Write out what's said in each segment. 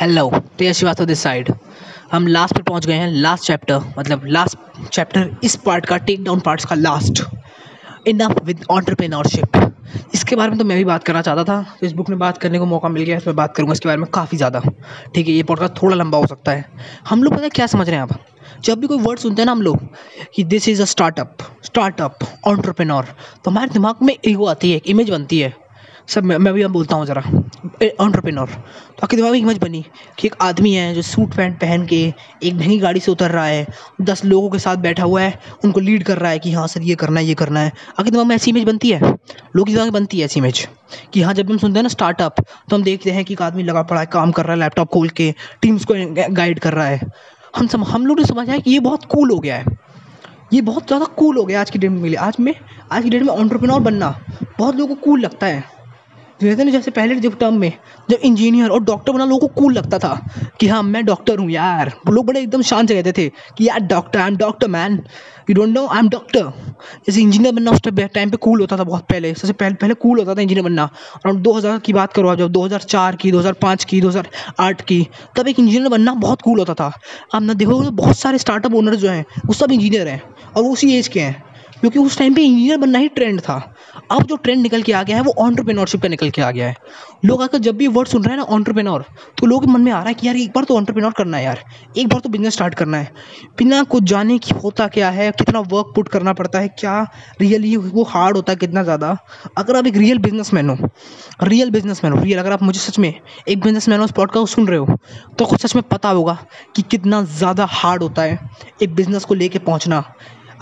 Hello Tej Shrivastava this side हम last पर पहुँच गए हैं लास्ट चैप्टर मतलब लास्ट चैप्टर इस पार्ट का टेक डाउन पार्ट्स का लास्ट इनफ विद ऑन्टरप्रेन्योरशिप इसके बारे में तो मैं भी बात करना चाहता था. तो इस बुक में बात करने को मौका मिल गया, इसमें बात करूँगा, इसके बारे में काफ़ी ज़्यादा. ठीक है, ये पॉडकास्ट थोड़ा लंबा हो सकता है. हम लोग पता है क्या समझ रहे हैं आप जब भी कोई वर्ड सुनते हैं ना हम लोग, कि this is a startup startup entrepreneur तो हमारे दिमाग में ईगो आती है, एक इमेज बनती है. सब मैं मैं भी अब बोलता हूँ ज़रा। ऑन्टरप्रेन्योर तो आपके दिमाग में इमेज बनी कि एक आदमी है जो सूट पैंट पहन के एक महँगी गाड़ी से उतर रहा है, दस लोगों के साथ बैठा हुआ है, उनको लीड कर रहा है कि हाँ सर, ये करना है, ये करना है। आपके दिमाग में ऐसी इमेज बनती है? लोग के दिमाग में बनती है ऐसी इमेज कि हाँ जब हम सुनते हैं ना स्टार्टअप तो हम देखते हैं कि एक आदमी लगा पड़ा है, काम कर रहा है लैपटॉप खोल के टीम्स को गाइड कर रहा है। हम सम, हम लोग ने समझा है कि ये बहुत कूल हो गया है। ये बहुत ज़्यादा कूल हो गया आज की डेट में। आज में, आज की डेट में ऑन्टरप्रेन्योर बनना बहुत लोगों को कूल लगता है। जैसे ना जैसे पहले जब टर्म में, जब इंजीनियर और डॉक्टर बना, लोगों को कूल लगता था कि हाँ मैं डॉक्टर हूँ यार। लोग बड़े एकदम शान से कहते थे कि यार doctor I am doctor man you don't know I am doctor जैसे इंजीनियर बनना उस टाइम पे कूल होता था बहुत पहले। सबसे पहले पहले कूल होता था इंजीनियर बनना। दो हज़ार की बात करो आप, जब दो हज़ार चार की, दो हज़ार पाँच की, दो हज़ार आठ की, तब एक इंजीनियर बनना बहुत कूल होता था। आप ना देखो तो बहुत सारे स्टार्टअप ओनर जो हैं, वो सब इंजीनियर हैं और उसी एज के हैं। क्योंकि उस टाइम पे इंजीनियर बनना ही ट्रेंड था। अब जो ट्रेंड निकल के आ गया है, वो ऑन्टरप्रेन्योरशिप का निकल के आ गया है। लोग आकर जब भी वर्ड सुन रहे हैं ना ऑन्टरप्रेनोर तो लोगों के मन में आ रहा है कि यार, एक बार तो ऑन्टरप्रेन्योर करना है यार। एक बार तो बिज़नेस स्टार्ट करना है। बिना कुछ जाने की होता क्या है, कितना वर्क पुट करना पड़ता है, क्या रियली वो हार्ड होता है, कितना ज़्यादा। अगर आप एक रियल बिज़नेस मैन हो रियल बिज़नेस मैन हो रियल अगर आप मुझे सच में एक बिज़नेस मैन हो, उस पॉडकास्ट सुन रहे हो तो कुछ सच में पता होगा कि कितना ज़्यादा हार्ड होता है एक बिज़नेस को लेके पहुँचना।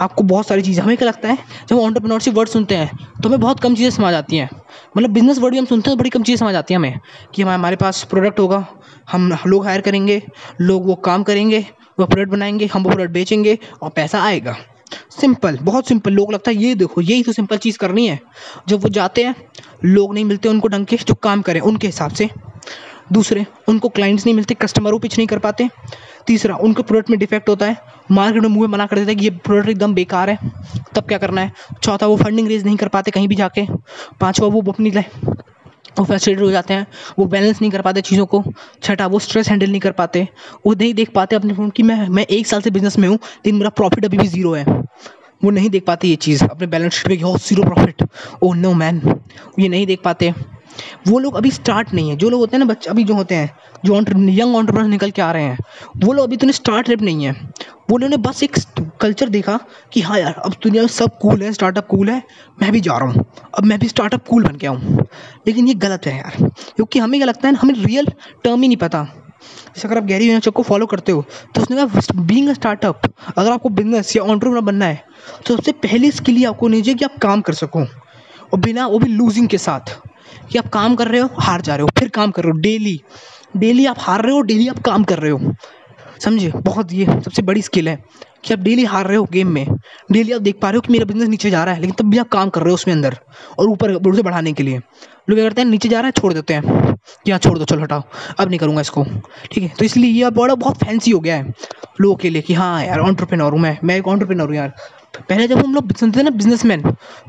आपको बहुत सारी चीज़ें, हमें क्या लगता है, जब हम ऑन्टरप्रेन्योरशिप वर्ड सुनते हैं तो हमें बहुत कम चीज़ें समझ आती हैं। मतलब बिज़नेस वर्ड भी हम सुनते हैं तो बड़ी कम चीज़ें समझ आती हैं हमें, कि हमारे हमारे पास प्रोडक्ट होगा, हम लोग हायर करेंगे, लोग वो काम करेंगे, वो प्रोडक्ट बनाएँगे, हम वो प्रोडक्ट बेचेंगे, और पैसा आएगा। सिंपल बहुत सिंपल लोग लगता है, ये देखो, यही तो सिंपल चीज़ करनी है। जब वो जाते हैं, लोग नहीं मिलते उनको ढंग के, जो काम करें, उनके हिसाब से। दूसरे, उनको क्लाइंट्स नहीं मिलते कस्टमरों पिच नहीं कर पाते। तीसरा, उनके प्रोडक्ट में डिफेक्ट होता है। मार्केट में मुँह मना कर देता है कि ये प्रोडक्ट एकदम बेकार है। तब क्या करना है? चौथा, वो फंडिंग रेज नहीं कर पाते कहीं भी जाके। पाँचवा, वो अपनी वो फ्रस्ट्रेटेड हो जाते हैं। वो बैलेंस नहीं कर पाते चीज़ों को। छठा, वो स्ट्रेस हैंडल नहीं कर पाते। वो नहीं देख पाते अपने फ़ोन कि, मैं मैं एक साल से बिज़नेस में हूँ, लेकिन मेरा प्रॉफिट अभी भी ज़ीरो है। वो नहीं देख पाते ये चीज़। अपने बैलेंस शीट कि हो zero profit oh no man ये नहीं देख पाते। वो लोग अभी स्टार्ट नहीं है। जो लोग होते हैं ना बच्चे, अभी जो होते हैं, जो यंग ऑन्टरप्रनर निकल के आ रहे हैं, वो लोग अभी तो स्टार्ट रेप नहीं है। वो लोगों ने बस एक कल्चर देखा कि हाँ यार, अब दुनिया में सब कूल है स्टार्टअप कूल है, मैं भी जा रहा हूँ। अब मैं भी स्टार्टअप कूल बन के आऊँ। लेकिन ये गलत है यार, क्योंकि हमें क्या लगता है हमें रियल टर्म ही नहीं पता। जैसे अगर आप गैरी यूनिचक को फॉलो करते हो तो उसने कहा बींग स्टार्टअप अगर आपको बिज़नेस या ऑन्टरप्रनर बनना है तो सबसे पहले इसके लिए आपको नहीं चाहिए कि आप काम कर सको, और बिना, वो भी लूजिंग के साथ। कि आप काम कर रहे हो, हार जा रहे हो, फिर काम कर रहे हो डेली डेली आप हार रहे हो डेली आप काम कर रहे हो। समझे? बहुत ये सबसे बड़ी स्किल है कि आप डेली हार रहे हो गेम में। डेली आप देख पा रहे हो कि मेरा बिज़नेस नीचे जा रहा है, लेकिन तब भी आप काम कर रहे हो उसमें अंदर और ऊपर, उसे बढ़ाने के लिए। लोग क्या करते हैं? नीचे जा रहा है, छोड़ देते हैं। कि हाँ छोड़ दो, चलो हटाओ, अब नहीं करूँगा इसको। ठीक है? तो इसलिए ये बड़ा, बहुत फैंसी हो गया है लोगों के लिए कि हाँ यार ऑन्टरप्रेन्योर हूँ मैं मैं एक ऑन्टरप्रेन्योर हूँ यार। पहले जब हम लोग सुनते थे ना बिजनेसमैन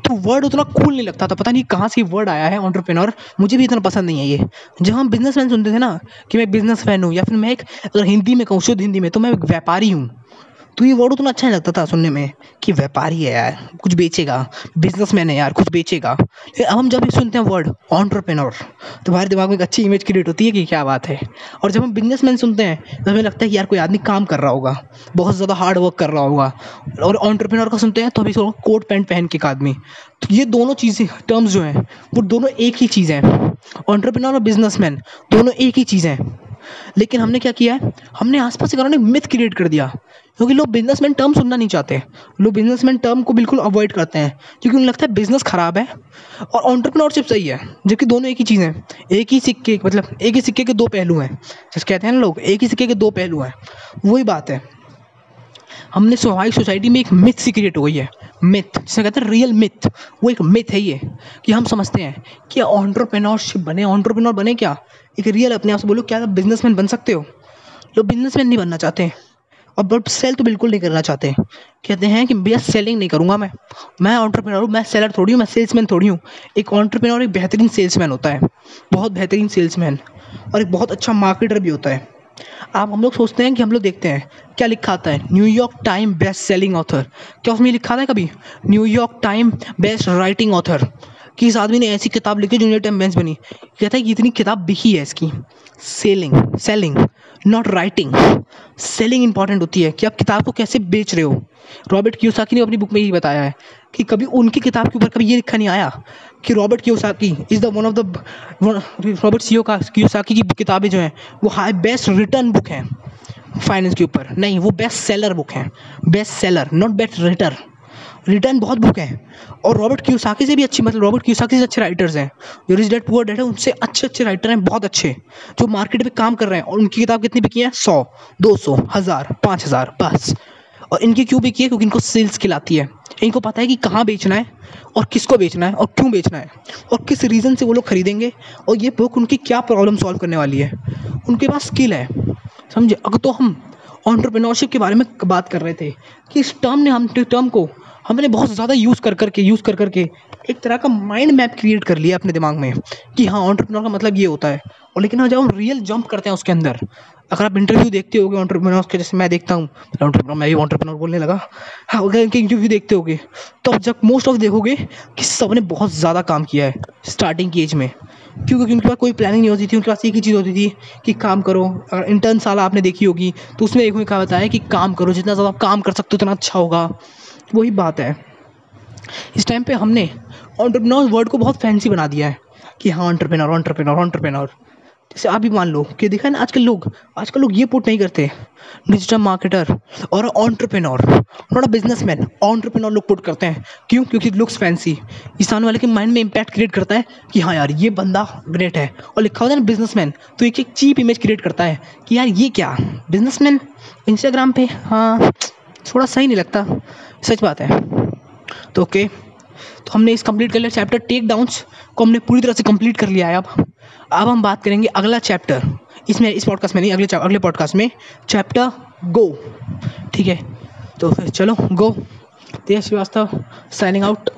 तो वर्ड उतना कूल नहीं लगता था। पता नहीं कहाँ से वर्ड आया है ऑन्टरप्रेनोर मुझे भी इतना पसंद नहीं है ये। जब हम बिजनेसमैन सुनते थे ना कि मैं बिज़नेस हूँ, या फिर मैं एक अगर हिंदी में कहूँ, शुद्ध हिंदी में तो मैं एक व्यापारी हूँ। तो ये वर्ड उतना अच्छा नहीं लगता था सुनने में कि व्यापारी है यार, कुछ बेचेगा बिजनेसमैन है यार, कुछ बेचेगा। लेकिन अब हम जब भी सुनते हैं वर्ड ऑन्टरप्रेन्योर तो हमारे दिमाग में एक अच्छी इमेज क्रिएट होती है कि क्या बात है। और जब हम बिजनेसमैन सुनते हैं तो हमें लगता है कि यार कोई आदमी काम कर रहा होगा, बहुत ज़्यादा हार्ड वर्क कर रहा होगा। और ऑन्टरप्रेन्योर का सुनते हैं तो अभी कोट पैंट पहन के एक आदमी। तो ये दोनों चीज़ें टर्म्स जो हैं, वो दोनों एक ही चीज़ हैं। ऑन्टरप्रेन्योर और बिजनेसमैन दोनों एक ही चीज़ हैं। लेकिन हमने क्या किया है? हमने आसपास के कारण मिथ क्रिएट कर दिया। क्योंकि लोग बिजनेसमैन टर्म सुनना नहीं चाहते लोग बिजनेसमैन टर्म को बिल्कुल अवॉइड करते हैं, क्योंकि उन्हें लगता है बिज़नेस खराब है। और ऑन्टरप्रनोरशिप सही है जबकि दोनों एक ही चीज़ हैं। एक ही सिक्के मतलब एक ही सिक्के के दो पहलू हैं। जैसे कहते हैं ना लोग, एक ही सिक्के के दो पहलू हैं। वही बात है। हमने स्वाभाविक सोसाइटी में एक मिथ सी क्रिएट हो गई है। मिथ जिसे कहते हैं रियल मिथ वो एक मिथ है ये, कि हम समझते हैं कि ऑन्टरप्रेन्योरशिप बने। ऑन्टरप्रेन्योर बने क्या? एक रियल अपने आप से बोलो, क्या बिजनेसमैन बन सकते हो? लोग बिजनेसमैन नहीं बनना चाहते। और बट सेल तो बिल्कुल नहीं करना चाहते। कहते हैं कि भैया सेलिंग नहीं करूँगा मैं। मैं ऑन्टरप्रेनर हूँ, मैं सेलर थोड़ी हूँ, मैं सेल्समैन थोड़ी हूँ। एक ऑन्टरप्रेनर एक बेहतरीन सेल्समैन होता है, बहुत बेहतरीन सेल्समैन और एक बहुत अच्छा मार्केटर भी होता है। आप हम लोग सोचते हैं कि हम लोग देखते हैं, क्या लिखा आता है? New York time best selling author क्या उसमें लिखा था कभी? New York time best writing author कि इस आदमी ने ऐसी किताब लिखी जो न्यूयॉर्क टाइम बनी। कहता है कि इतनी किताब बिकी है इसकी। Selling selling not writing selling important होती है कि आप किताब को कैसे बेच रहे हो। रॉबर्ट क्यूसाकी ने अपनी बुक में यही बताया है कि कभी उनकी किताब के ऊपर कभी ये लिखा नहीं आया कि Robert Kiyosaki is the one of the Robert CO का की किताबें जो हैं, वो हाई बेस्ट रिटर्न बुक हैं फाइनेंस के ऊपर। नहीं, वो बेस्ट सेलर बुक हैं। बेस्ट सेलर नॉट बेस्ट रिटर रिटर्न बहुत बुक हैं। और रॉबर्ट क्यूसाकी से भी अच्छी मतलब रॉबर्ट क्यूसाकी से अच्छे राइटर्स हैं। जो रिच डेट पुअर डेड है, उनसे अच्छे अच्छे राइटर हैं, बहुत अच्छे। जो मार्केट में काम कर रहे हैं, और उनकी किताब कितनी बिकी है? सौ, दो सौ, हज़ार, पाँच हज़ार, बस। और इनकी क्यों बिकी है? क्योंकि इनको सेल्स खिलाती है। इनको पता है कि कहाँ बेचना है, और किसको बेचना है, और क्यों बेचना है, और किस रीज़न से वो लोग खरीदेंगे, और ये बुक उनकी क्या प्रॉब्लम सॉल्व करने वाली है। उनके पास स्किल है। समझे? अगर तो हम ऑन्टरप्रेन्योरशिप के बारे में बात कर रहे थे, कि इस टर्म ने हम टर्म को हमने बहुत ज़्यादा यूज़ कर करके यूज़ कर करके एक तरह का माइंड मैप क्रिएट कर लिया अपने दिमाग में कि हाँ ऑन्टरप्रेन्योर का मतलब ये होता है। और लेकिन जब हम रियल जंप करते हैं उसके अंदर, अगर आप इंटरव्यू देखते होगे ऑन्टरप्रेन्योर्स के, जैसे मैं देखता हूँ ऑन्टरप्रेन्योर मैं भी ऑन्टरप्रेन्योर बोलने लगा। हाँ अगर इनके इंटरव्यू देखते होगे तो आप जब मोस्ट ऑफ़ देखोगे कि सबने बहुत ज़्यादा काम किया है स्टार्टिंग की एज में। क्योंकि उनके पास कोई प्लानिंग नहीं होती थी, उनके पास एक ही चीज़ होती थी कि काम करो। अगर इंटर्न साल आपने देखी होगी तो उसमें एक कहा बताया कि काम करो, जितना ज़्यादा आप काम कर सकते हो, उतना अच्छा होगा। वही बात है। इस टाइम पे हमने ऑन्टरप्रेन्योर वर्ड को बहुत फैंसी बना दिया है कि हाँ ऑन्टरप्रेन्योर ऑन्टरप्रेन्योर ऑन्टरप्रेन्योर जैसे आप भी मान लो कि देखा है ना, आजकल लोग आजकल लोग ये पुट नहीं करते। डिजिटल मार्केटर और entrepreneur not a businessman entrepreneur लोग पुट करते हैं। क्यों? क्योंकि लुक्स फैंसी इंसान वाले के माइंड में इम्पैक्ट क्रिएट करता है कि हाँ यार, ये बंदा ग्रेट है। और लिखा होता है ना बिजनेसमैन तो एक एक चीप इमेज क्रिएट करता है कि यार ये क्या? बिजनेसमैन इंस्टाग्राम पे? हाँ थोड़ा सही नहीं लगता। सच बात है। तो ओके तो हमने इस कंप्लीट कर लिया चैप्टर टेक डाउंस को हमने पूरी तरह से कंप्लीट कर लिया है अब। अब हम बात करेंगे अगला चैप्टर इसमें, इस पॉडकास्ट में नहीं, अगले अगले पॉडकास्ट में चैप्टर गो ठीक है? तो फिर चलो go Tej Shrivastava signing out